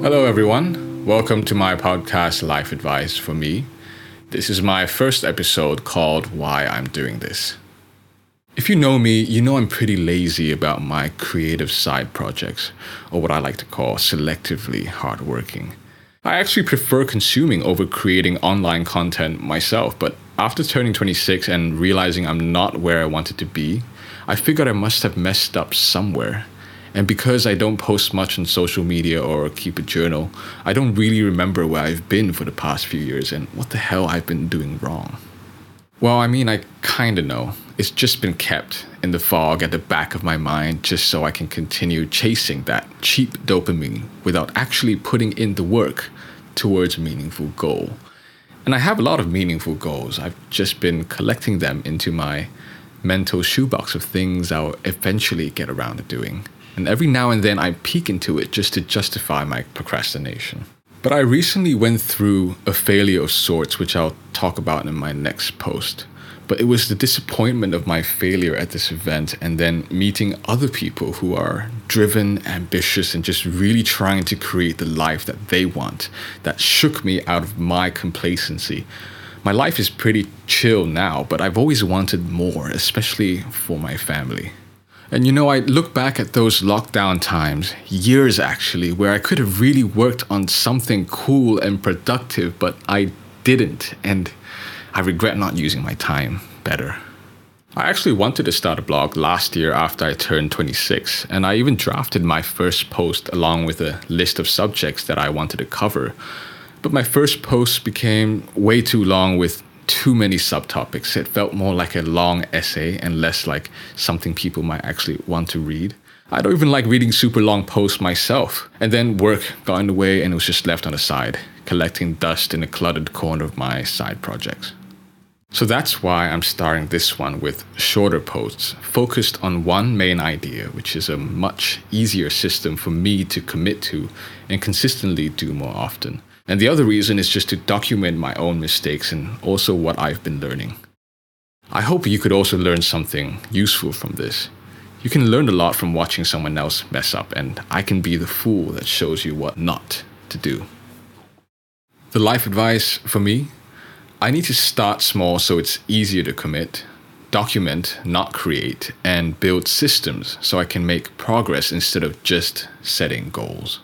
Hello, everyone. Welcome to my podcast, Life Advice for Me. This is my first episode called Why I'm Doing This. If you know me, you know I'm pretty lazy about my creative side projects, or what I like to call selectively hardworking. I actually prefer consuming over creating online content myself, but after turning 26 and realizing I'm not where I wanted to be, I figured I must have messed up somewhere. And because I don't post much on social media or keep a journal, I don't really remember where I've been for the past few years and what the hell I've been doing wrong. Well, I mean, I kinda know. It's just been kept in the fog at the back of my mind just so I can continue chasing that cheap dopamine without actually putting in the work towards a meaningful goal. And I have a lot of meaningful goals. I've just been collecting them into my mental shoebox of things I'll eventually get around to doing. And every now and then I peek into it just to justify my procrastination. But I recently went through a failure of sorts, which I'll talk about in my next post. But it was the disappointment of my failure at this event and then meeting other people who are driven, ambitious, and just really trying to create the life that they want that shook me out of my complacency. My life is pretty chill now, but I've always wanted more, especially for my family. And you know, I look back at those lockdown times, years actually, where I could have really worked on something cool and productive, but I didn't. And I regret not using my time better. I actually wanted to start a blog last year after I turned 26, and I even drafted my first post along with a list of subjects that I wanted to cover. But my first post became way too long with too many subtopics. It felt more like a long essay and less like something people might actually want to read. I don't even like reading super long posts myself. And then work got in the way and it was just left on the side, collecting dust in a cluttered corner of my side projects. So that's why I'm starting this one with shorter posts, focused on one main idea, which is a much easier system for me to commit to and consistently do more often. And the other reason is just to document my own mistakes and also what I've been learning. I hope you could also learn something useful from this. You can learn a lot from watching someone else mess up, and I can be the fool that shows you what not to do. The life advice for me I need to start small so it's easier to commit, document, not create, and build systems so I can make progress instead of just setting goals.